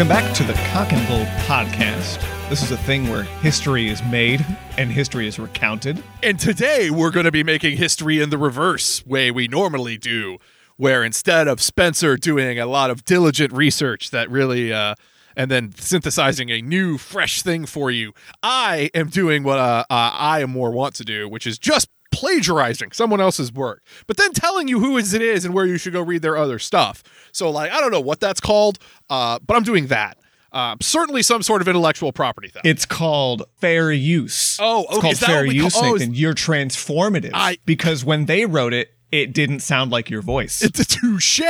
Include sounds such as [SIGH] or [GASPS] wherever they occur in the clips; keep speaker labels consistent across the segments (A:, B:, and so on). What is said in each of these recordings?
A: Welcome back to the Cock and Bull podcast. This is a thing where history is made and history is recounted.
B: And today we're going to be making history in the reverse way we normally do, where instead of Spencer doing a lot of diligent research that really, uh, and then synthesizing a new, fresh thing for you, I am doing what uh, uh, I am more want to do, which is just plagiarizing someone else's work, but then telling you who it is and where you should go read their other stuff. So, like, I don't know what that's called, uh, but I'm doing that. Uh, certainly some sort of intellectual property theft.
A: It's called fair use.
B: Oh,
A: it's
B: okay,
A: called
B: is that
A: fair use,
B: call- oh, is-
A: Nathan. You're transformative
B: I-
A: because when they wrote it, it didn't sound like your voice.
B: It's [LAUGHS] a touche.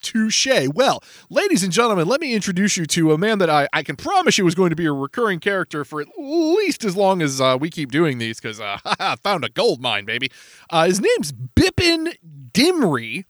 B: Touche. Well, ladies and gentlemen, let me introduce you to a man that I, I can promise you is going to be a recurring character for at least as long as uh, we keep doing these because uh, [LAUGHS] I found a gold mine, baby. Uh, his name's Bipin Dimri.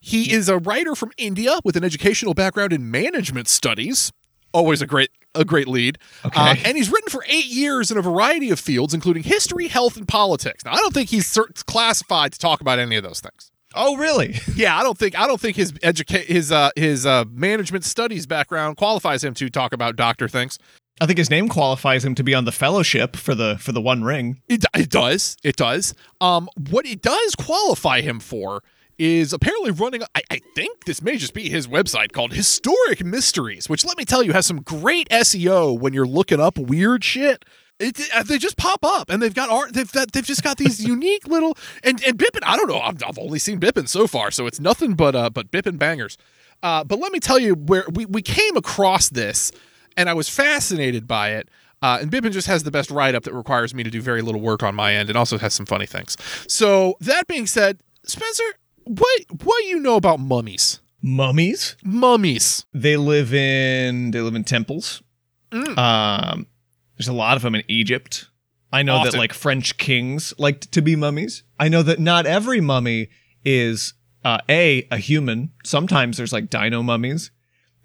B: He is a writer from India with an educational background in management studies. Always a great a great lead.
A: Okay.
B: Uh, and he's written for eight years in a variety of fields, including history, health, and politics. Now, I don't think he's classified to talk about any of those things.
A: oh, really? [LAUGHS]
B: Yeah, I don't think I don't think his educate his uh his uh management studies background qualifies him to talk about doctor things.
A: I think his name qualifies him to be on the fellowship for the for the One Ring.
B: It, it does. It does. Um what it does qualify him for is apparently running I, I think this may just be his website called Historic Mysteries, which let me tell you has some great SEO when you're looking up weird shit. It, uh, they just pop up and they've got art they've they've just got these [LAUGHS] unique little and and Bipin I don't know I've, I've only seen Bipin so far so it's nothing but uh but Bipin bangers uh but let me tell you where we, we came across this and I was fascinated by it uh, and Bipin just has the best write up that requires me to do very little work on my end and also has some funny things so that being said Spencer what what do you know about mummies
A: Mummies.
B: mummies
A: They live in they live in temples.
B: Mm.
A: Um, there's a lot of them in Egypt. I know that like French kings liked to be mummies. I know that not every mummy is uh, a a human. Sometimes there's like dino mummies,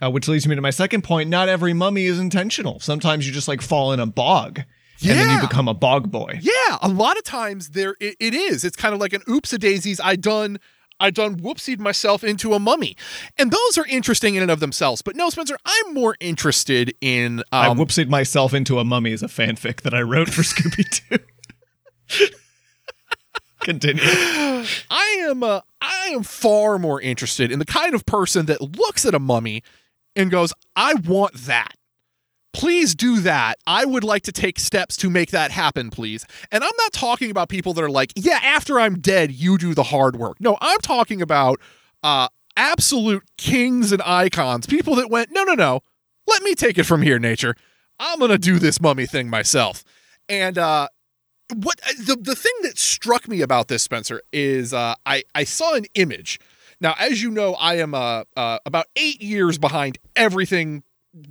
A: uh, which leads me to my second point. Not every mummy is intentional. Sometimes you just like fall in a bog, Yeah. and then you become a bog boy.
B: Yeah, a lot of times there it, it is. It's kind of like an oops a daisies. I done I done whoopsied myself into a mummy, and those are interesting in and of themselves. But no, Spencer, I'm more interested in.
A: I
B: Um,
A: whoopsied myself into a mummy as a fanfic that I wrote for [LAUGHS] Scooby Doo. Continue.
B: I am uh, I am far more interested in the kind of person that looks at a mummy and goes, "I want that." Please do that. I would like to take steps to make that happen, please. And I'm not talking about people that are like, yeah, after I'm dead, you do the hard work. No, I'm talking about uh, absolute kings and icons, people that went, no, no, no, let me take it from here, nature. I'm going to do this mummy thing myself. And uh, what the, the thing that struck me about this, Spencer, is uh, I, I saw an image. Now, as you know, I am uh, uh, about eight years behind everything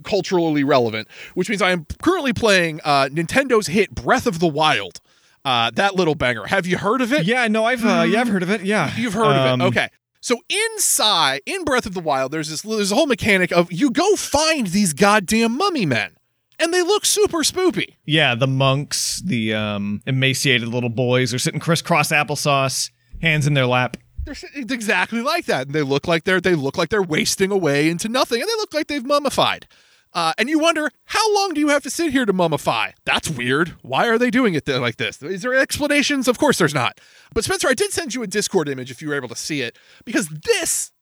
B: culturally relevant, which means I am currently playing uh, Nintendo's hit Breath of the Wild. Uh, that little banger. Have you heard of it?
A: Yeah, no, I've uh, yeah, I've heard of it. Yeah, [LAUGHS]
B: You've heard
A: Um,
B: of it. Okay. So inside, in Breath of the Wild, there's this there's a whole mechanic of you go find these goddamn mummy men. And they look super spoopy.
A: Yeah, the monks, the um, emaciated little boys are sitting crisscross applesauce, hands in their lap.
B: They're exactly like that. And they look like they're they look like they're wasting away into nothing. And they look like they've mummified. Uh, and you wonder, how long do you have to sit here to mummify? That's weird. Why are they doing it like this? Is there explanations? Of course there's not. But Spencer, I did send you a Discord image if you were able to see it, because this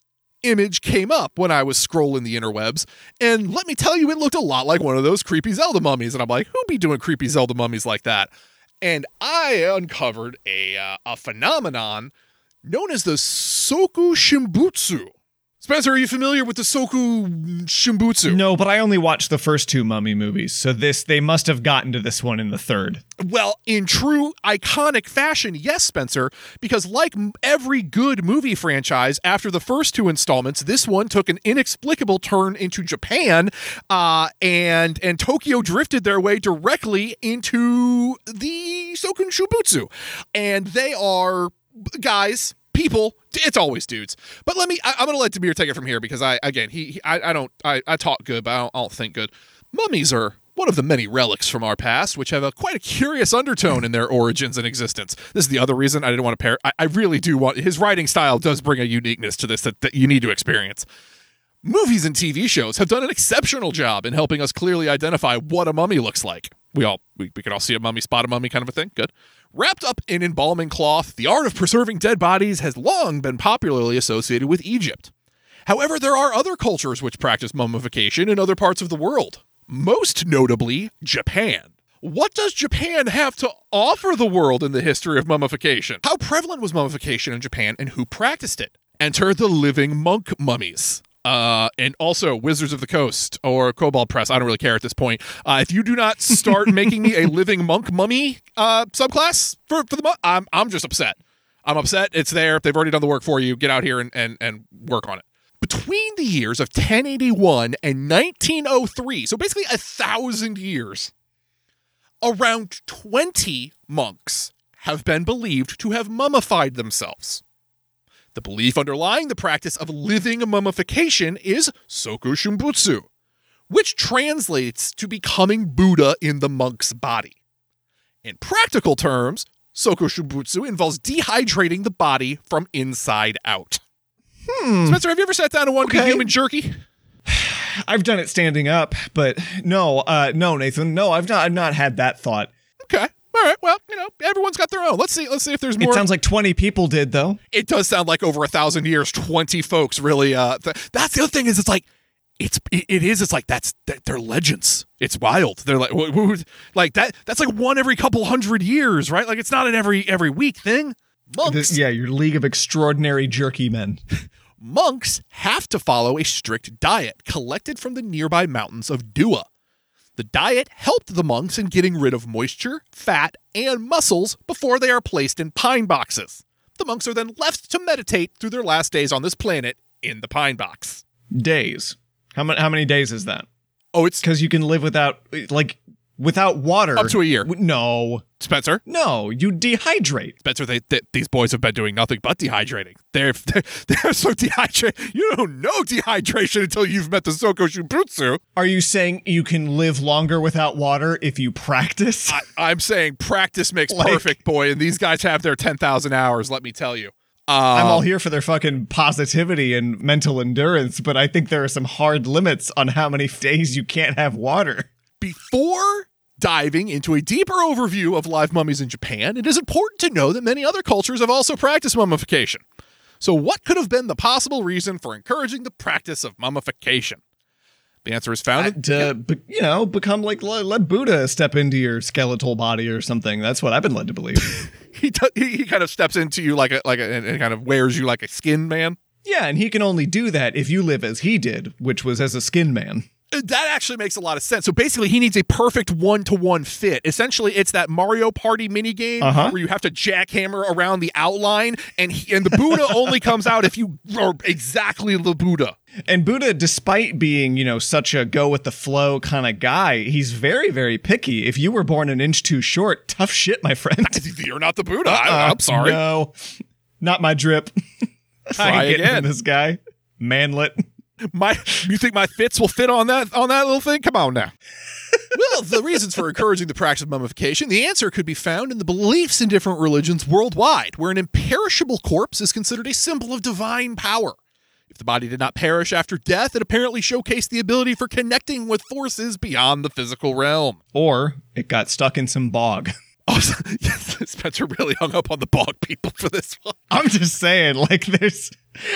B: image came up when I was scrolling the interwebs. And let me tell you, it looked a lot like one of those creepy Zelda mummies. And I'm like, who'd be doing creepy Zelda mummies like that? And I uncovered a, uh, a phenomenon known as the Sokushinbutsu. Spencer, are you familiar with the Soku Shimbutsu?
A: No, but I only watched the first two Mummy movies, so this they must have gotten to this one in the third.
B: Well, in true iconic fashion, yes, Spencer, because like every good movie franchise, after the first two installments, this one took an inexplicable turn into Japan, uh, and and Tokyo drifted their way directly into the Sokushinbutsu, and they are guys. People, it's always dudes. But let me, I, I'm going to let Dimri take it from here because I, again, he, he I, I don't, I, I talk good, but I don't, I don't think good. Mummies are one of the many relics from our past, which have a quite a curious undertone in their origins and existence. This is the other reason I didn't want to pair. I, I really do want his writing style does bring a uniqueness to this that, that you need to experience. Movies and TV shows have done an exceptional job in helping us clearly identify what a mummy looks like. We all we, we can all see a mummy, spot a mummy kind of a thing. Good. Wrapped up in embalming cloth, the art of preserving dead bodies has long been popularly associated with Egypt. However, there are other cultures which practice mummification in other parts of the world, most notably Japan. What does Japan have to offer the world in the history of mummification? How prevalent was mummification in Japan and who practiced it? Enter the living monk mummies. Uh, and also Wizards of the Coast or Kobold Press. I don't really care at this point. Uh, if you do not start [LAUGHS] making me a living monk mummy uh, subclass for, for the month, I'm, I'm just upset. I'm upset. It's there. They've already done the work for you. Get out here and, and, and work on it. Between the years of 1081 and 1903, so basically a thousand years, around 20 monks have been believed to have mummified themselves. The belief underlying the practice of living mummification is Sokushinbutsu, which translates to becoming Buddha in the monk's body. In practical terms, Sokushinbutsu involves dehydrating the body from inside out.
A: Hmm.
B: Spencer, have you ever sat down and wanted
A: Okay.
B: human jerky? [SIGHS]
A: I've done it standing up, but no, uh, no, Nathan, no, I've not, I've not had that thought.
B: All right. Well, you know, everyone's got their own. Let's see. Let's see if there's more.
A: It sounds like 20 people did, though.
B: it does sound like over a thousand years, twenty folks really. Uh, th- that's the other thing is it's like it's it, is it's like that's that, they're legends. It's wild. They're like like that. That's like one every couple hundred years, right? Like it's not an every every week thing. Monks,
A: This- yeah, your League of Extraordinary Jerky Men. [LAUGHS]
B: monks have to follow a strict diet collected from the nearby mountains of Dua. The diet helped the monks in getting rid of moisture, fat, and muscles before they are placed in pine boxes. The monks are then left to meditate through their last days on this planet in the pine box.
A: Days. How many? How many days is that?
B: Oh, it's
A: Because you can live without, like, without water.
B: Up to a year.
A: W- No,
B: Spencer.
A: no, you dehydrate.
B: Spencer, they, they, these boys have been doing nothing but dehydrating. They're, [LAUGHS] they're, they're so dehydrated. You don't know dehydration until you've met the Sokushinbutsu.
A: Are you saying you can live longer without water if you practice?
B: I, I'm saying practice makes
A: Like-
B: perfect, boy, and these guys have their 10,000 hours, let me tell you.
A: I'm
B: Uh,
A: all here for their fucking positivity and mental endurance, but I think there are some hard limits on how many days you can't have water.
B: Before diving into a deeper overview of live mummies in Japan, it is important to know that many other cultures have also practiced mummification. So, what could have been the possible reason for encouraging the practice of mummification? The answer is found in
A: to be- you know become like let, let Buddha step into your skeletal body or something. That's what I've been led to believe. [LAUGHS]
B: he, t- he kind of steps into you like a like a and kind of wears you like a skin man.
A: yeah, and he can only do that if you live as he did, which was as a skin man.
B: That actually makes a lot of sense. So basically, he needs a perfect one to one fit. Essentially, it's that Mario Party mini game
A: Uh-huh.
B: where you have to jackhammer around the outline, and he, and the Buddha only comes out if you are exactly the Buddha.
A: And Buddha, despite being, you know, such a go with the flow kind of guy, he's very, very picky. If you were born an inch too short, tough shit, my friend. [LAUGHS]
B: You're not the Buddha.
A: Uh,
B: I'm sorry.
A: No, not my drip. [LAUGHS]
B: Try
A: I getting
B: again.
A: in this guy. Manlet.
B: My, you think my fits will fit on that on that little thing? Come on now. [LAUGHS] well, the reasons for encouraging the practice of mummification, the answer could be found in the beliefs in different religions worldwide, where an imperishable corpse is considered a symbol of divine power. If the body did not perish after death, it apparently showcased the ability for connecting with forces beyond the physical realm.
A: Or it got stuck in some bog. [LAUGHS]
B: Oh, [LAUGHS] yes, Spencer really hung up on the bog people for this one.
A: I'm just saying, like, there's.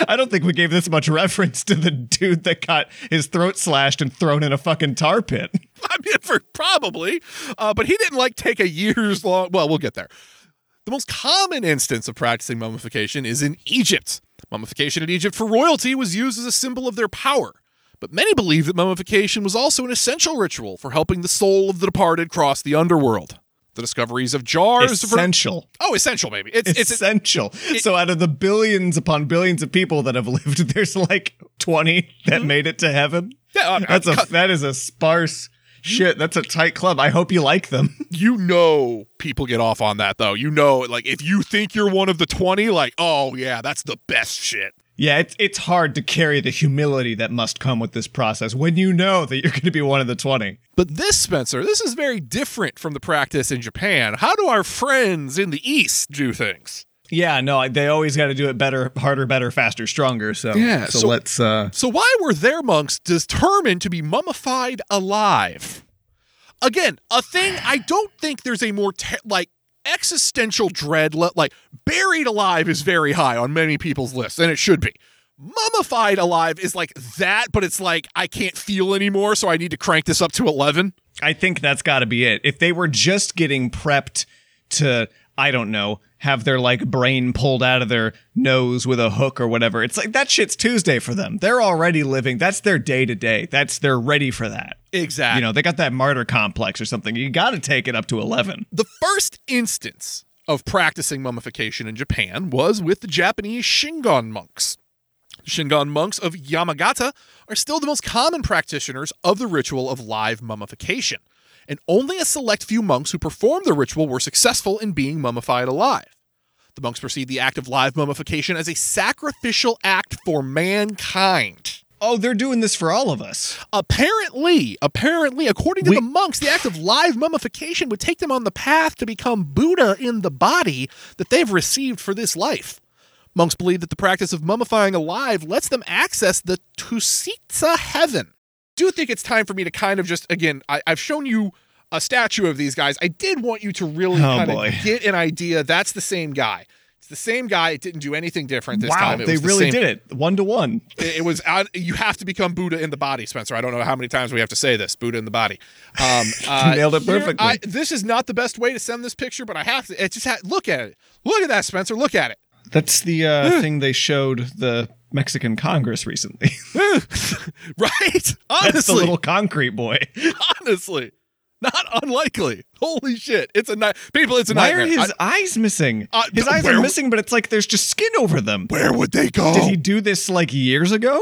A: I don't think we gave this much reference to the dude that got his throat slashed and thrown in a fucking tar pit. [LAUGHS]
B: I mean, for probably, uh, but he didn't like take a years long. Well, we'll get there. The most common instance of practicing mummification is in Egypt. Mummification in Egypt for royalty was used as a symbol of their power. But many believe that mummification was also an essential ritual for helping the soul of the departed cross the underworld. The discoveries of jars.
A: Essential.
B: oh, essential, baby. It's, it's,
A: essential. so out of the billions upon billions of people that have [LAUGHS] lived, there's like 20 that made it to heaven.
B: yeah, uh,
A: That's a
B: uh,
A: that is a sparse shit. That's a tight club. I hope you like them. [LAUGHS]
B: you know people get off on that though. You know, like if you think you're one of the 20, like, oh yeah, that's the best shit.
A: Yeah, it's it's hard to carry the humility that must come with this process when you know that you're going to be one of the 20.
B: But this, Spencer, this is very different from the practice in Japan. How do our friends in the East do things?
A: Yeah, no, they always got to do it better, harder, better, faster, stronger. So
B: Yeah,
A: so,
B: so-
A: let's. uh
B: So why were their monks determined to be mummified alive? Again, a thing I don't think there's a more te- like existential dread like buried alive is very high on many people's lists and it should be. Mummified alive is like that, but it's like I can't feel anymore, so I need to crank this up to 11.
A: I think that's got to be it. If they were just getting prepped to, I don't know, have their like brain pulled out of their nose with a hook or whatever, it's like that shit's Tuesday for them. They're already living. That's their day to day. That's they're ready for that.
B: Exactly.
A: You know, they got that martyr complex or something. You got to take it up to 11.
B: The first instance of practicing mummification in Japan was with the Japanese Shingon monks. The Shingon monks of Yamagata are still the most common practitioners of the ritual of live mummification, and only a select few monks who performed the ritual were successful in being mummified alive. The monks perceived the act of live mummification as a sacrificial act for mankind.
A: Oh, they're doing this for all of us.
B: Apparently, apparently, according to
A: We-
B: the monks, the act of live mummification would take them on the path to become Buddha in the body that they've received for this life. Monks believe that the practice of mummifying alive lets them access the Tushita heaven. Do you think it's time for me to kind of just again, I, I've shown you a statue of these guys. I did want you to really
A: Oh,
B: kind
A: boy.
B: of get an idea. That's the same guy. It's the same guy. It didn't do anything different this
A: wow,
B: time. It
A: they
B: was the
A: really
B: same-
A: did it one to one.
B: it it was out, you have to become Buddha in the body, Spencer. I don't know how many times we have to say this. Buddha in the body. Um, [LAUGHS] uh,
A: Nailed it perfectly.
B: I, this is not the best way to send this picture, but I have to. It just ha- look at it. Look at that, Spencer. Look at it.
A: That's the uh, [SIGHS] thing they showed the Mexican Congress recently. [LAUGHS]
B: right? Honestly. [LAUGHS]
A: That's the little concrete boy.
B: honestly, not unlikely. Holy shit! It's a night. People, it's a
A: Why
B: nightmare.
A: are his eyes missing?
B: Uh,
A: his eyes
B: where-
A: are missing, but it's like there's just skin over them.
B: Where would they go?
A: Did he do this like years ago?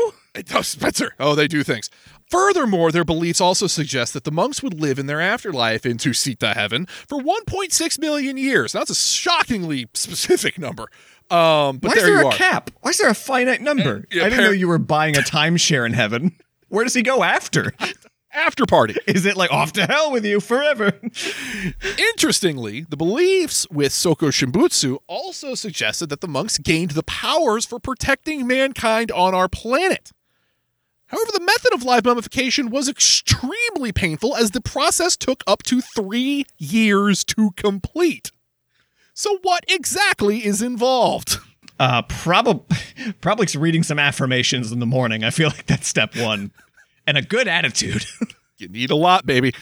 B: Oh, Spencer. Oh, they do things. Furthermore, their beliefs also suggest that the monks would live in their afterlife into Sita heaven for 1.6 million years. Now, that's a shockingly specific number. Um, but
A: Why
B: there
A: is there a
B: are.
A: cap? Why is there a finite number?
B: yeah,
A: I didn't know you were buying a timeshare in heaven. Where does he go after? [LAUGHS]
B: After party. [LAUGHS]
A: Is it like off to hell with you forever? [LAUGHS]
B: Interestingly, the beliefs with Sokushinbutsu also suggested that the monks gained the powers for protecting mankind on our planet. However, the method of live mummification was extremely painful as the process took up to three years to complete. So, what exactly is involved?
A: Uh, probably, [LAUGHS] probably reading some affirmations in the morning. I feel like that's step one, and a good attitude. [LAUGHS]
B: You need a lot, baby.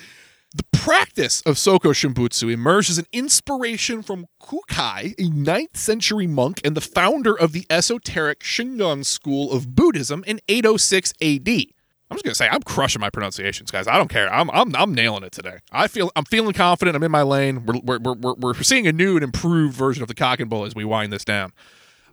B: The practice of Sokushinbutsu emerged as an inspiration from Kukai, a 9th century monk and the founder of the esoteric Shingon school of Buddhism in 806 AD. I'm just gonna say I'm crushing my pronunciations, guys. I don't care. I'm I'm, I'm nailing it today. I feel I'm feeling confident. I'm in my lane. We're we're, we're, we're, we're seeing a new and improved version of the cock and bull as we wind this down.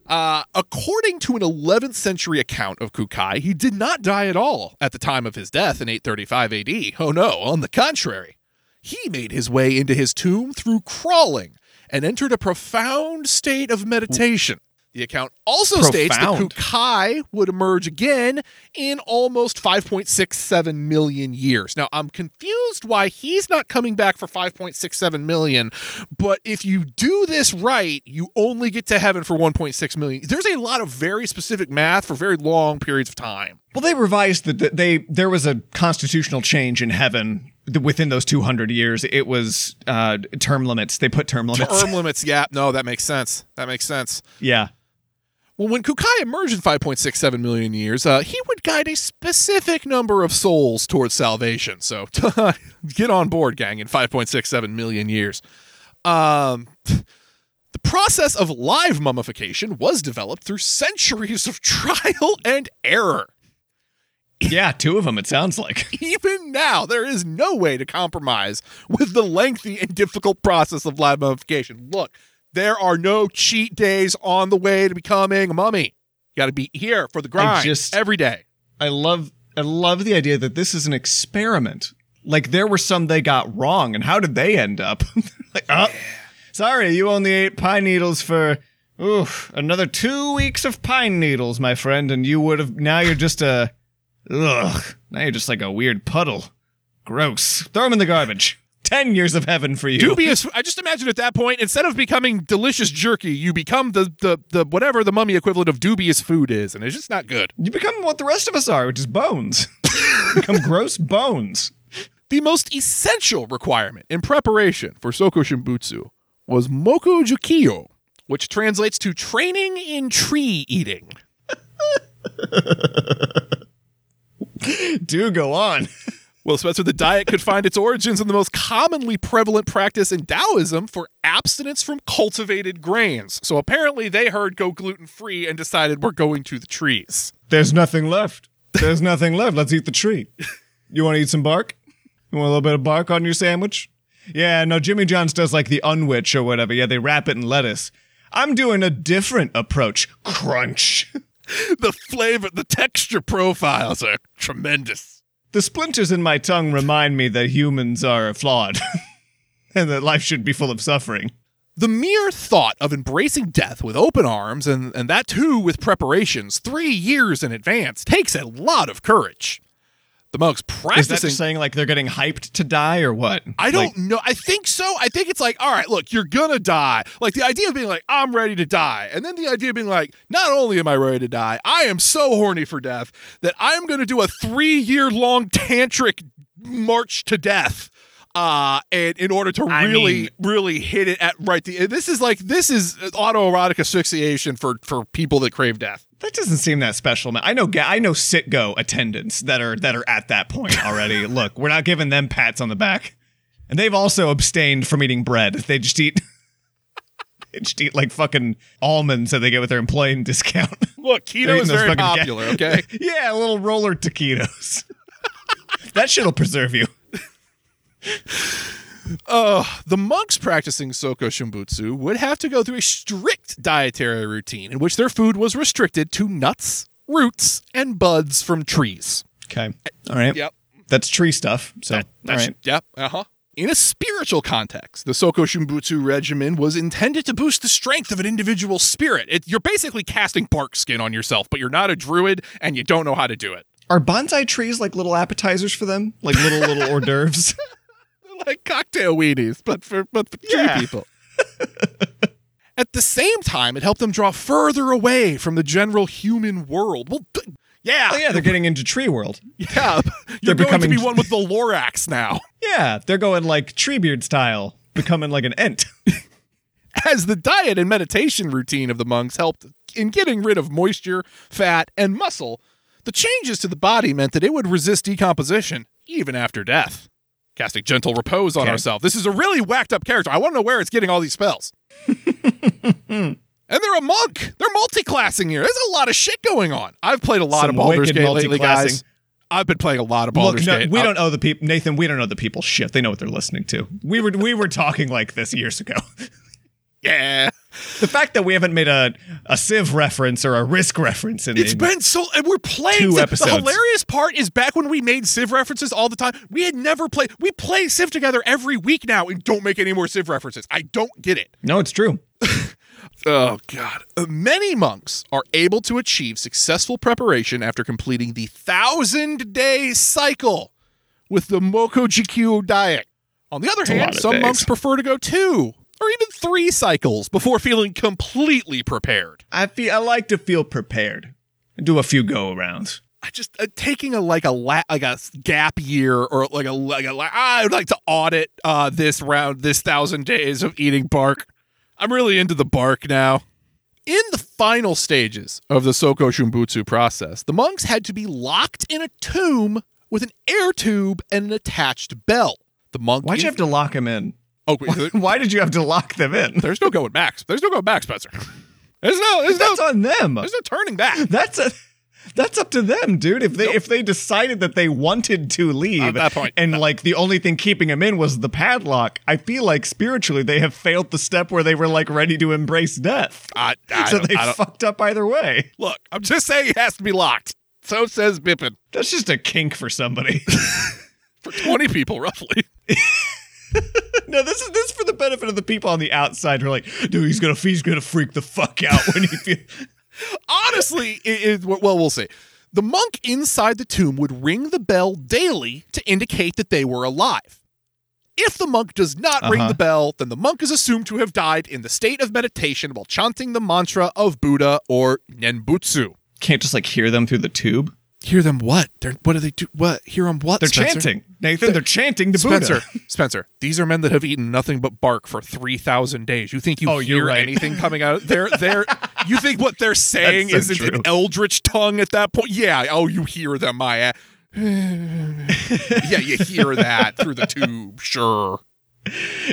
B: Uh, according to an 11th century account of Kukai, he did not die at all at the time of his death in 835 AD. Oh no, on the contrary. He made his way into his tomb through crawling and entered a profound state of meditation. The account also states that
A: Profound.
B: Kukai would emerge again in almost 5.67 million years. Now, I'm confused why he's not coming back for 5.67 million, but if you do this right, you only get to heaven for 1.6 million. There's a lot of very specific math for very long periods of time.
A: well, they revised the they. There was a constitutional change in heaven within those 200 years. It was uh, term limits. They put term limits.
B: Term [LAUGHS] limits, yeah, no, that makes sense. That makes sense.
A: yeah.
B: Well, when Kukai emerged in 5.67 million years, uh, he would guide a specific number of souls towards salvation. So [LAUGHS] get on board, gang, in 5.67 million years. Um, [LAUGHS] the process of live mummification was developed through centuries of [LAUGHS] trial and error.
A: Yeah, two of them. It sounds like.
B: Even now, there is no way to compromise with the lengthy and difficult process of live mummification. Look, there are no cheat days on the way to becoming a mummy. You got to be here for the grind
A: just-
B: every day.
A: I love I love the idea that this is an experiment. Like there were some they got wrong, and how did they end up? [LAUGHS] like, oh, sorry, you only ate pine needles for oof another two weeks of pine needles, my friend, and you would have now you're just a ugh now you're just like a weird puddle. Gross. Throw them in the garbage. 10 years of heaven for you.
B: Dubious. I just imagine at that point, instead of becoming delicious jerky, you become the, the, the whatever the mummy equivalent of dubious food is, and it's just not good.
A: You become what the rest of us are, which is bones. [LAUGHS] become gross bones.
B: The most essential requirement in preparation for Sokushinbutsu was Mokujikigyo, which translates to training in tree eating. [LAUGHS]
A: Do go on. [LAUGHS]
B: Well, Spencer, the diet could find its origins in the most commonly prevalent practice in Taoism for abstinence from cultivated grains. So apparently they heard go gluten free and decided we're going to the trees.
A: There's nothing left. There's nothing left. Let's eat the tree. You want to eat some bark? You want a little bit of bark on your sandwich? Yeah, no, Jimmy John's does like the unwich or whatever. Yeah, they wrap it in lettuce. I'm doing a different approach. Crunch. [LAUGHS]
B: the flavor, the texture profiles are tremendous.
A: The splinters in my tongue remind me that humans are flawed [LAUGHS] and that life should be full of suffering.
B: The mere thought of embracing death with open arms, and, and that too with preparations three years in advance, takes a lot of courage. The monks practicing.
A: Is that saying like they're getting hyped to die or what?
B: I don't
A: Like,
B: know. I think so. I think it's like, all right, look, you're gonna die. Like the idea of being like, I'm ready to die, and then the idea of being like, not only am I ready to die, I am so horny for death that I'm gonna do a three year long tantric march to death. Uh, and in order to
A: I
B: really,
A: mean-
B: really hit it at right the, this is like this is autoerotic asphyxiation for for people that crave death.
A: that doesn't seem that special, man. I know I know Citgo attendants that are that are at that point already. [LAUGHS] Look, we're not giving them pats on the back. And they've also abstained from eating bread. They just eat [LAUGHS] they just eat like fucking almonds that they get with their employee discount.
B: Look, [LAUGHS] keto is
A: those
B: very
A: fucking ga-
B: popular. Okay,
A: yeah, a little roller taquitos. that shit'll preserve you.
B: Uh, the monks practicing Sokushinbutsu would have to go through a strict dietary routine in which their food was restricted to nuts, roots, and buds from trees.
A: Okay. All right.
B: Yep.
A: That's tree stuff. So, all
B: That's,
A: right.
B: Yep. Uh huh. In a spiritual context, the Sokushinbutsu regimen was intended to boost the strength of an individual spirit. It, you're basically casting bark skin on yourself, but you're not a druid and you don't know how to do it.
A: Are bonsai trees like little appetizers for them? Like little little hors d'oeuvres? [LAUGHS] [LAUGHS]
B: like cocktail weenies, but for but for
A: Yeah.
B: tree people. [LAUGHS] At the same time, it helped them draw further away from the general human world. Well, th- yeah,
A: Oh yeah, they're getting into tree world. [LAUGHS]
B: yeah. You're going
A: becoming-
B: to be one with the Lorax now.
A: Yeah, they're going like Treebeard style, becoming like an ent.
B: As the diet and meditation routine of the monks helped in getting rid of moisture, fat, and muscle, the changes to the body meant that it would resist decomposition even after death. Casting gentle repose on
A: Okay.
B: ourselves. This is a really whacked up character. I want to know where it's getting all these spells. [LAUGHS] and they're a monk. They're multi-classing here. There's a lot of shit going on. I've played a lot
A: Some
B: of Baldur's Gate lately, guys. I've been playing a lot of
A: Look,
B: Baldur's
A: no,
B: Gate.
A: we
B: Uh,
A: don't owe the people, Nathan. We don't owe the people shit. They know what they're listening to. We were we were talking like this years ago. [LAUGHS]
B: Yeah.
A: the fact that we haven't made a a Civ reference or a Risk reference in
B: It's
A: in-
B: been so, and we're playing.
A: Two
B: the,
A: episodes.
B: The hilarious part is back when we made Civ references all the time. We had never played. We play Civ together every week now, and don't make any more Civ references. I don't get it.
A: no, it's true. [LAUGHS]
B: Oh God! Uh, Many monks are able to achieve successful preparation after completing the thousand day cycle with the Moko diet. On the other
A: lot
B: hand, some
A: days.
B: monks prefer to go two or even three cycles before feeling completely prepared.
A: I feel I like to feel prepared. And do a few go arounds.
B: I just uh, taking a like a la- like a gap year or like a like a like I would like to audit uh this round this thousand days of eating bark. I'm really into the bark now. In the final stages of the Sokushinbutsu process, the monks had to be locked in a tomb with an air tube and an attached bell. The monk.
A: Why'd you have to lock him in?
B: Oh, wait,
A: Why did you have to lock them in?
B: there's no going back. There's no going back, Spencer. There's no. There's no.
A: On them.
B: There's no turning back.
A: That's a that's up to them, dude. If they if they decided that they wanted to leave
B: At that point,
A: and like the only thing keeping them in was the padlock, I feel like spiritually they have failed the step where they were like ready to embrace death.
B: I, I [LAUGHS]
A: so they fucked up either way.
B: look, I'm just saying it has to be locked. So says Bipin.
A: That's just a kink for somebody. [LAUGHS]
B: For 20 people, roughly. [LAUGHS]
A: no, this is this is for the benefit of the people on the outside who are like, dude, he's gonna he's gonna freak the fuck out when he feel [LAUGHS]
B: Honestly, it, it, well, we'll see. The monk inside the tomb would ring the bell daily to indicate that they were alive. If the monk does not ring
A: Uh-huh.
B: the bell, then the monk is assumed to have died in the state of meditation while chanting the mantra of Buddha or Nenbutsu.
A: Can't just like hear them through the tube.
B: Hear them what? They're, what do they do? What? Hear them what?
A: They're
B: Spencer?
A: chanting, Nathan. They're, chanting to
B: Spencer,
A: Buddha. [LAUGHS]
B: Spencer, these are men that have eaten nothing but bark for 3,000 days. You think you
A: Oh,
B: hear
A: right.
B: anything coming out? They're, they're, [LAUGHS] you think what they're saying
A: That's so
B: isn't an eldritch tongue at that point? Yeah. Oh, you hear them, my ass. [LAUGHS] yeah, you hear that through the tube. Sure.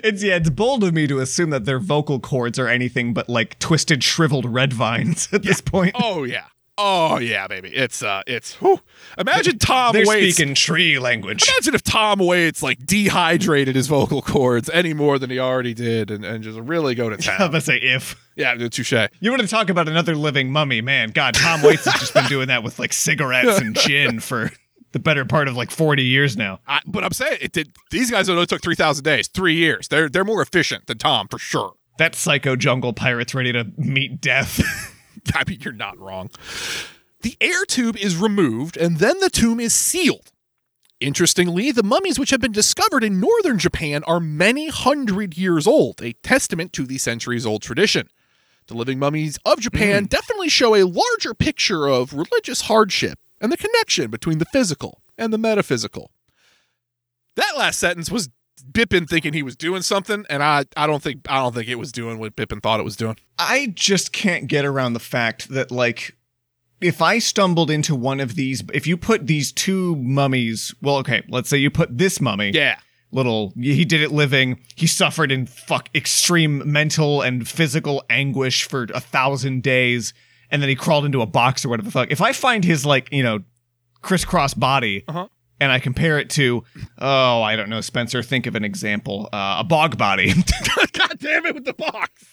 A: It's yeah, it's bold of me to assume that their vocal cords are anything but like twisted, shriveled red vines at this point.
B: Oh, yeah. Oh, yeah, baby. It's, uh, it's, whew. imagine Tom
A: They're
B: Waits.
A: speaking tree language.
B: Imagine if Tom Waits like dehydrated his vocal cords any more than he already did and, and just really go to town. [LAUGHS]
A: I was
B: town.
A: about to say if.
B: yeah, touche.
A: You want to talk about another living mummy, man? God, Tom Waits has just been doing that with like cigarettes and gin [LAUGHS] for the better part of like forty years now.
B: I, but I'm saying it did. These guys only took three thousand days, three years. They're they're more efficient than Tom for sure.
A: That psycho jungle pirate's ready to meet death. [LAUGHS] [LAUGHS]
B: I mean, you're not wrong. The air tube is removed, and then the tomb is sealed. Interestingly, the mummies which have been discovered in northern Japan are many hundred years old, a testament to the centuries old tradition. The living mummies of Japan hmm. definitely show a larger picture of religious hardship and the connection between the physical and the metaphysical. That last sentence was Bipin thinking he was doing something, and I, I don't think I don't think it was doing what Bipin thought it was doing.
A: I just can't get around the fact that like if I stumbled into one of these if you put these two mummies, well okay, let's say you put this mummy,
B: Yeah.
A: little he did it living, he suffered in fuck extreme mental and physical anguish for a thousand days and then he crawled into a box or whatever the fuck. If I find his like, you know, crisscross body
B: Uh-huh.
A: And I compare it to oh, I don't know, Spencer, think of an example. Uh, a bog body. [LAUGHS]
B: God damn it with the box.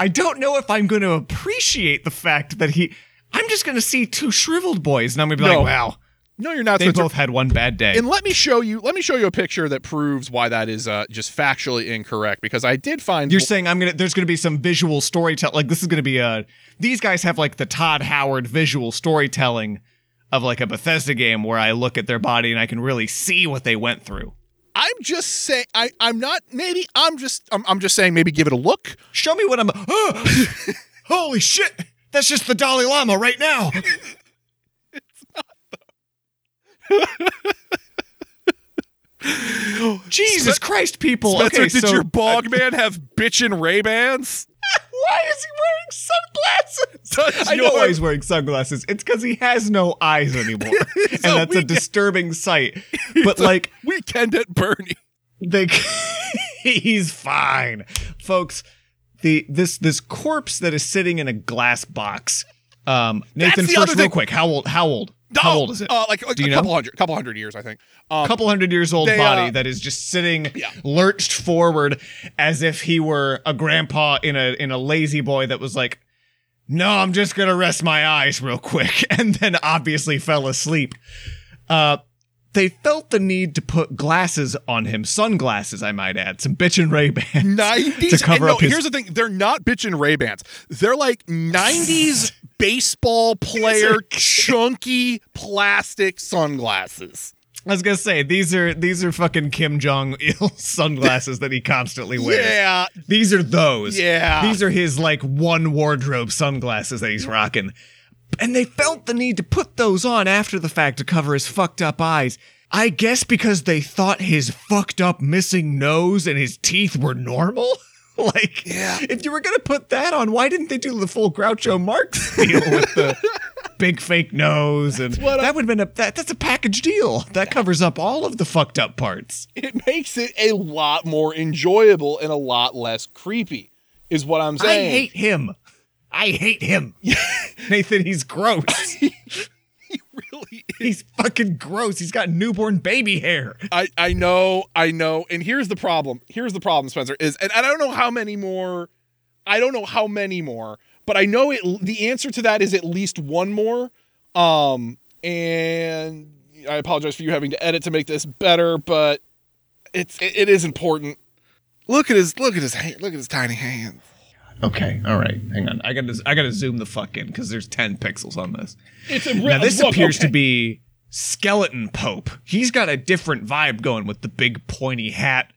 A: I don't know if I'm going to appreciate the fact that he. I'm just going to see two shriveled boys, and I'm going to be
B: No.
A: like, "Wow,
B: No, you're not.
A: they
B: Spencer.
A: both had one bad day."
B: And let me show you. Let me show you a picture that proves why that is uh, just factually incorrect. Because I did find
A: You're saying I'm gonna. There's going to be some visual storytelling. Like this is going to be a. These guys have like the Todd Howard visual storytelling of like a Bethesda game where I look at their body and I can really see what they went through.
B: I'm just saying. I I'm not. Maybe I'm just. I'm, I'm just saying. Maybe give it a look.
A: Show me what I'm. [GASPS] [GASPS] holy shit! That's just the Dalai Lama right now. [LAUGHS] [LAUGHS] Jesus Christ, people!
B: Spencer,
A: okay,
B: did
A: so
B: your bog man have bitchin' Ray Bans? [LAUGHS]
A: Why is he wearing sunglasses?
B: Does
A: I know why he's wearing sunglasses. It's because he has no eyes anymore, [LAUGHS] and
B: So
A: that's
B: we
A: a disturbing sight. [LAUGHS] But like
B: Weekend at Bernie.
A: they, he's fine, folks. The this this corpse that is sitting in a glass box. Um, Nathan, first, real quick, how old? How old? How old is it?
B: Uh, like, like
A: Do you
B: a
A: know?
B: couple hundred, couple hundred years, I think. Um,
A: couple hundred years old
B: they,
A: body
B: uh,
A: that is just sitting
B: Yeah.
A: lurched forward as if he were a grandpa in a in a lazy boy that was like no i'm just gonna rest my eyes real quick [LAUGHS] and then obviously fell asleep uh they felt the need to put glasses on him sunglasses i might add some bitchin' ray bans
B: 90s [LAUGHS]
A: to cover
B: no,
A: up his
B: here's the thing they're not bitchin' ray bans they're like 90s [LAUGHS] baseball player chunky plastic sunglasses
A: i was gonna say these are these are fucking kim jong-il [LAUGHS] sunglasses that he constantly wears
B: yeah
A: These are those.
B: Yeah.
A: These are his like one wardrobe sunglasses that he's rocking. And they felt the need to put those on after the fact to cover his fucked up eyes. I guess because they thought his fucked up missing nose and his teeth were normal. [LAUGHS] like,
B: Yeah.
A: if you were gonna put that on, why didn't they do the full Groucho Marx [LAUGHS] deal with the big fake nose? And that would have been a that, that's a package deal. That covers up all of the fucked up parts.
B: it makes it a lot more enjoyable and a lot less creepy is what i'm saying.
A: I hate him. I hate him. [LAUGHS] Nathan, he's gross. [LAUGHS]
B: he really is.
A: he's fucking gross. He's got newborn baby hair.
B: I, I know, I know. And here's the problem. Here's the problem, Spencer, is and I don't know how many more I don't know how many more, but I know it the answer to that is at least one more. Um and I apologize for you having to edit to make this better, but it's it, it is important. Look at his look at his hand, look at his tiny hands.
A: Okay, all right. Hang on. I gotta I gotta zoom the fuck in because there's 10 pixels on this.
B: It's a
A: Now this
B: look,
A: appears to be Skeleton Pope. He's got a different vibe going with the big pointy hat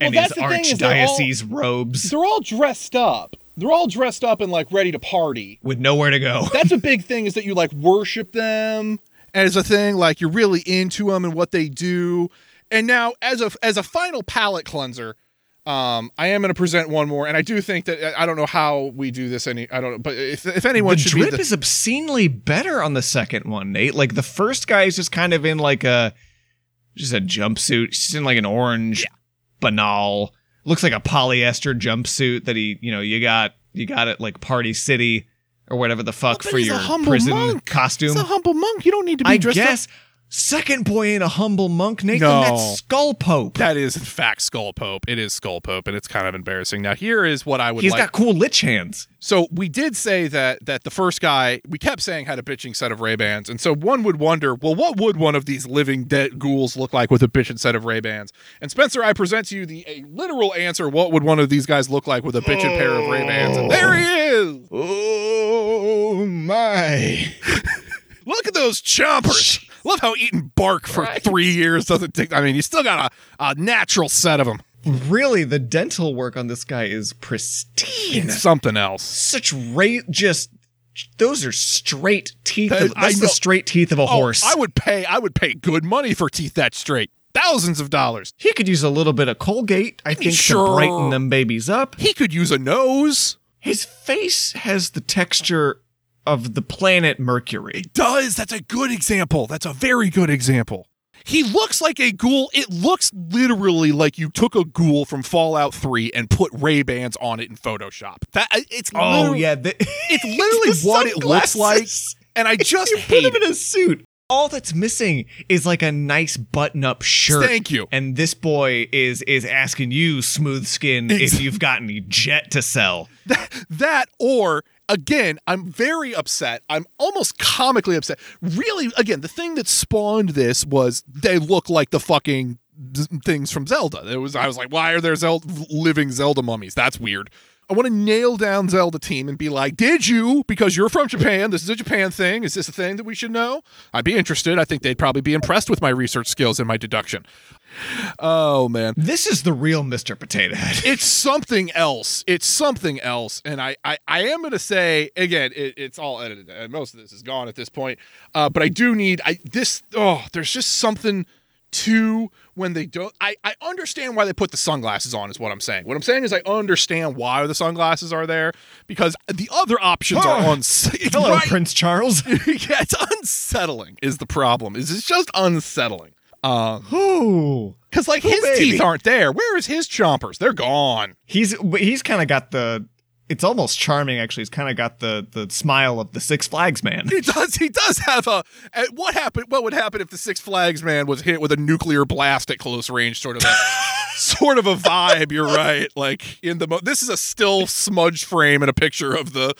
A: and
C: Well,
A: his
C: that's the thing they're all-
A: archdiocese robes
C: They're all dressed up. They're all dressed up and like ready to party.
A: with nowhere to go. [LAUGHS]
C: That's a big thing is that you like worship them.
B: as a thing like you're really into them and what they do and now as a as a final palate cleanser um i am going to present one more and i do think that i don't know how we do this any i don't know but if, if anyone
A: the
B: should
A: drip
B: be the,
A: is obscenely better on the second one, Nate. Like the first guy is just kind of in like a just a jumpsuit. She's in like an orange banal. Looks like a polyester jumpsuit that he, you know, you got you got it like Party City or whatever the fuck
B: but
A: for your prison
B: monk.
A: costume.
B: it's a humble monk you don't need to be
A: I
B: dressed up
A: guess second boy ain't a humble monk, Nathan.
B: No.
A: That's Skull Pope.
B: that is in fact skull pope it is skull pope and it's kind of embarrassing now here is what i would
A: He's
B: like
A: got cool lich hands.
B: So we did say that that the first guy we kept saying had a bitching set of Ray Bans, and so one would wonder, well, what would one of these living dead ghouls look like with a bitching set of Ray Bans? And Spencer, I present to you the a literal answer: what would one of these guys look like with a bitching pair of Ray Bans? And there he is.
A: Oh my. [LAUGHS]
B: Look at those chompers. Love how eating bark for three years doesn't take. I mean, you still got a, a natural set of them.
A: Really, the dental work on this guy is pristine.
B: It's something else.
A: Such rate, just those are straight teeth.
B: That-
A: Of,
B: I
A: that's
B: know-
A: the straight teeth of a
B: Oh,
A: horse.
B: I would pay. I would pay good money for teeth that straight. Thousands of dollars.
A: he could use a little bit of Colgate, I think,
B: Sure.
A: to brighten them babies up.
B: He could use a nose.
A: His face has the texture of the planet Mercury.
B: does. That's a good example. That's a very good example. He looks like a ghoul. It looks literally like you took a ghoul from Fallout 3 and put Ray Bans on it in Photoshop. That uh, it's
A: Oh yeah, the,
B: it's [LAUGHS] literally
A: the
B: what it looks like, and I [LAUGHS] just
A: You put him
B: it.
A: in a suit. All that's missing is like a nice button-up shirt.
B: Thank you.
A: And this boy is is asking you, smooth skin, if you've got any jet to sell. [LAUGHS]
B: that or again i'm very upset. I'm almost comically upset. Really again the thing that spawned this was they look like the fucking things from zelda. It was i was like why are there zelda, living zelda mummies? That's weird. I want to nail down zelda team and be like did you? Because you're from japan. This is a japan thing. Is this a thing that we should know? I'd be interested. I think they'd probably be impressed with my research skills and my deduction oh man
A: This is the real Mr. Potato Head. [LAUGHS]
B: it's something else. It's something else. And I, I, I am going to say again, it, it's all edited, and most of this is gone at this point. Uh, but I do need I this. Oh, there's just something to when they don't. I, I understand why they put the sunglasses on. Is what I'm saying. What I'm saying is I understand why the sunglasses are there because the other options are on. [LAUGHS]
A: Hello,
B: Right.
A: Prince Charles. [LAUGHS]
B: yeah, it's unsettling. Is the problem? Is it's just unsettling. Um,
A: Ooh.
B: because like his
A: baby.
B: teeth aren't there. Where is his chompers? They're gone.
A: He's he's kind of got the. It's almost charming, actually. He's kind of got the the smile of the Six Flags man.
B: He does. He does have a. What happened? What would happen if the Six Flags man was hit with a nuclear blast at close range? Sort of [LAUGHS] sort of a vibe. You're right. Like in the. Mo- this is a still smudge frame and a picture of the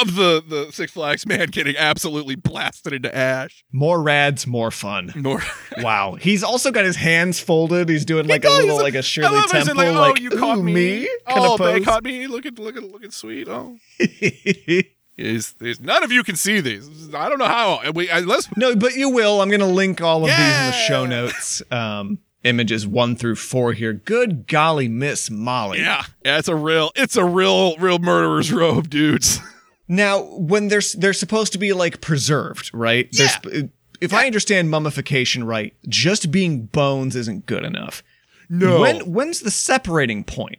B: of the the Six Flags man getting absolutely blasted into ash.
A: More rads, more fun.
B: Nor.
A: Wow. He's also got his hands folded. He's doing like
B: does.
A: a little like a Shirley Temple,
B: like,
A: like,
B: oh, you caught
A: "Ooh,
B: me. oh, they caught me. Look at look at looking sweet. Oh. [LAUGHS] Is, is none of you can see these. I don't know how. We unless
A: no, but you will. I'm gonna link all of these in the show notes. Um, images one through four here. Good golly, Miss Molly.
B: Yeah, yeah, it's a real, it's a real, real murderer's robe, dudes. [LAUGHS]
A: Now, when they're they're supposed to be like preserved, right?
B: Yeah.
A: sp- uh, if I understand mummification right, just being bones isn't good enough.
B: No,
A: When when's the separating point?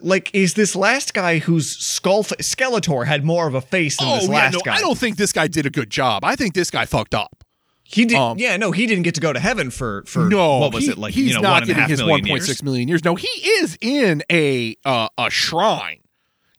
A: Like, is this last guy whose skull fa- Skeletor had more of a face than
B: oh
A: this
B: yeah, no,
A: guy?
B: I don't think this guy did a good job. I think this guy fucked up.
A: He did.
B: um,
A: yeah, no, he didn't get to go to heaven for for
B: no,
A: what was
B: he-
A: it like?
B: He's
A: you know,
B: not
A: one and a
B: getting
A: half
B: his one point six million years. No, he is in a uh, a shrine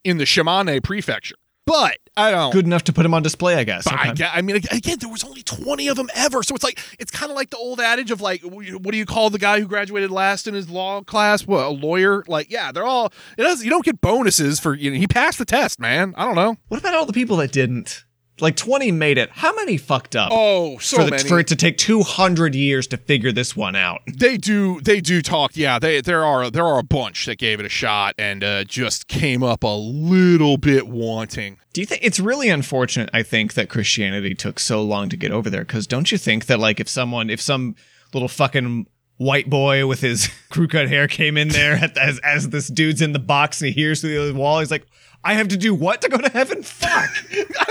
B: in the Shimane Prefecture, but I don't.
A: Good enough to put him on display, I guess.
B: But I,
A: Okay.
B: I mean, again, there was only 20 of them ever. So it's like, it's kind of like the old adage of like, what do you call the guy who graduated last in his law class? What, a lawyer? Like, yeah, they're all, it does, you don't get bonuses for, you know, he passed the test, man. I don't know.
A: What about all the people that didn't? Like twenty made it. How many fucked up?
B: Oh, so
A: for, the,
B: many.
A: for it to take two hundred years to figure this one out.
B: they do, they do talk. Yeah, they, there are, there are a bunch that gave it a shot and uh, just came up a little bit wanting.
A: Do you think it's really unfortunate? I think that Christianity took so long to get over there because don't you think that like if someone, if some little fucking white boy with his [LAUGHS] crew cut hair came in there at, as as this dude's in the box and he hears through the other wall. He's like, I have to do what to go to heaven? Fuck. [LAUGHS]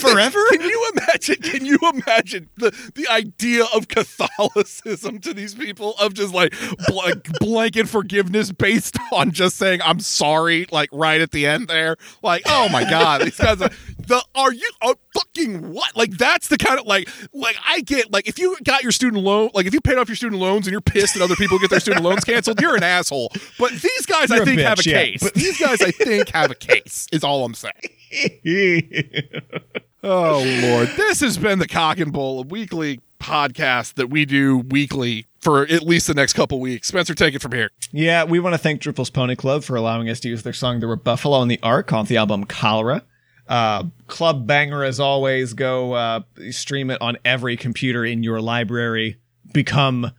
A: Forever?
B: Can you imagine? Can you imagine the the idea of Catholicism to these people of just like bl- blanket forgiveness based on just saying I'm sorry, like right at the end there? Like, oh my god, these guys are the are you are fucking what? Like that's the kind of like like I get like if you got your student loan, like if you paid off your student loans and you're pissed that other people get their student loans canceled, you're an asshole. But these guys,
A: You're
B: I
A: a
B: think,
A: bitch,
B: have a
A: yeah,
B: case.
A: but-
B: these guys, I think, have a case. Is all I'm saying. [LAUGHS] Oh Lord, this has been the Cock and Bull, a weekly podcast that we do weekly for at least the next couple weeks. Spencer, take it from here.
A: Yeah, we want to thank Drupal's Pony Club for allowing us to use their song There Were Buffalo in the Ark on the album Cholera. Uh, Club Banger, as always, go uh, stream it on every computer in your library. Become,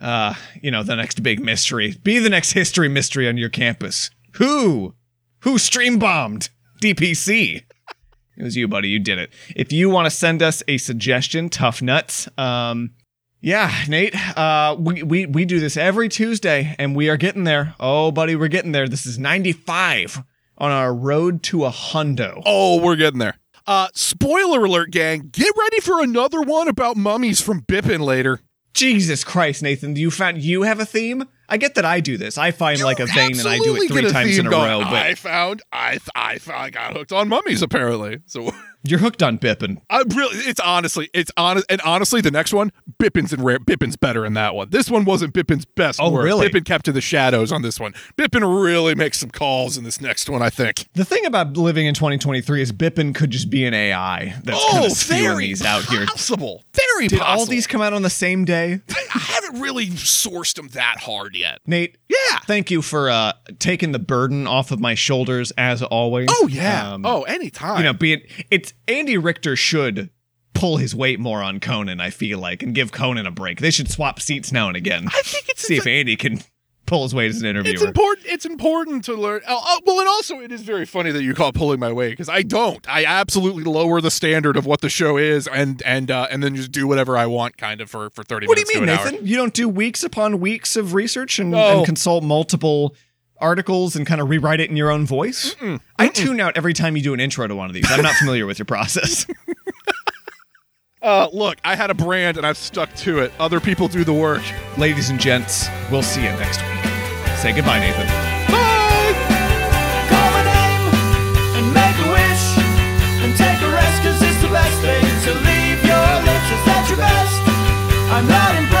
A: uh, you know, the next big mystery. Be the next history mystery on your campus. Who? Who stream bombed? DPC. It was you, buddy. You did it. If you want to send us a suggestion, tough nuts. Um, yeah, Nate. Uh, we, we we do this every Tuesday, and we are getting there. Oh, buddy, we're getting there. This is ninety five on our road to a hundo.
B: Oh, we're getting there. Uh, spoiler alert, gang. Get ready for another one about mummies from Bipin later.
A: Jesus Christ, Nathan! Do you found you have a theme. I get that I do this. I find like a thing and I do it three times in a
B: going.
A: row. But
B: I found, I, I, I got hooked on mummies apparently. So [LAUGHS]
A: you're hooked on Bipin.
B: I really, it's honestly, it's honest, and honestly, the next one, Bipin's and rare. Bipin's better in that one. This one wasn't Bipin's best
A: Oh,
B: work.
A: really?
B: Bipin kept to the shadows on this one. Bipin really makes some calls in this next one, I think.
A: The thing about living in 2023 is Bipin could just be an AI that's
B: Oh,
A: kind of spewing these out here.
B: possible. Very
A: Did
B: possible.
A: all these come out on the same day?
B: I haven't really sourced them that hard yet.
A: Nate,
B: Yeah.
A: thank you for uh, taking the burden off of my shoulders as always.
B: Oh yeah.
A: Um,
B: oh, anytime.
A: you know, be it it's Andy Richter should pull his weight more on Conan. I feel like and give Conan a break. They should swap seats now and again.
B: I think it's
A: See
B: it's,
A: if Andy can pull his weight as an interviewer.
B: it's important. It's important to learn. Oh, oh, well, and also it is very funny that you call it pulling my weight because I don't. I absolutely lower the standard of what the show is, and and uh, and then just do whatever I want, kind of for for thirty
A: what do you
B: minutes
A: mean,
B: to an hour.
A: Nathan? You don't do weeks upon weeks of research and,
B: No.
A: and consult multiple articles and kind of rewrite it in your own voice? I tune out every time you do an intro to one of these. I'm not familiar with your process. [LAUGHS]
B: Uh, look, I had a brand and I've stuck to it. Other people do the work.
A: Ladies and gents, we'll see you next week. Say goodbye, Nathan.
B: Bye!
D: Call my name and make a wish and take a rest, cause it's the best thing to leave your lips. Is that your best? I'm not impressed.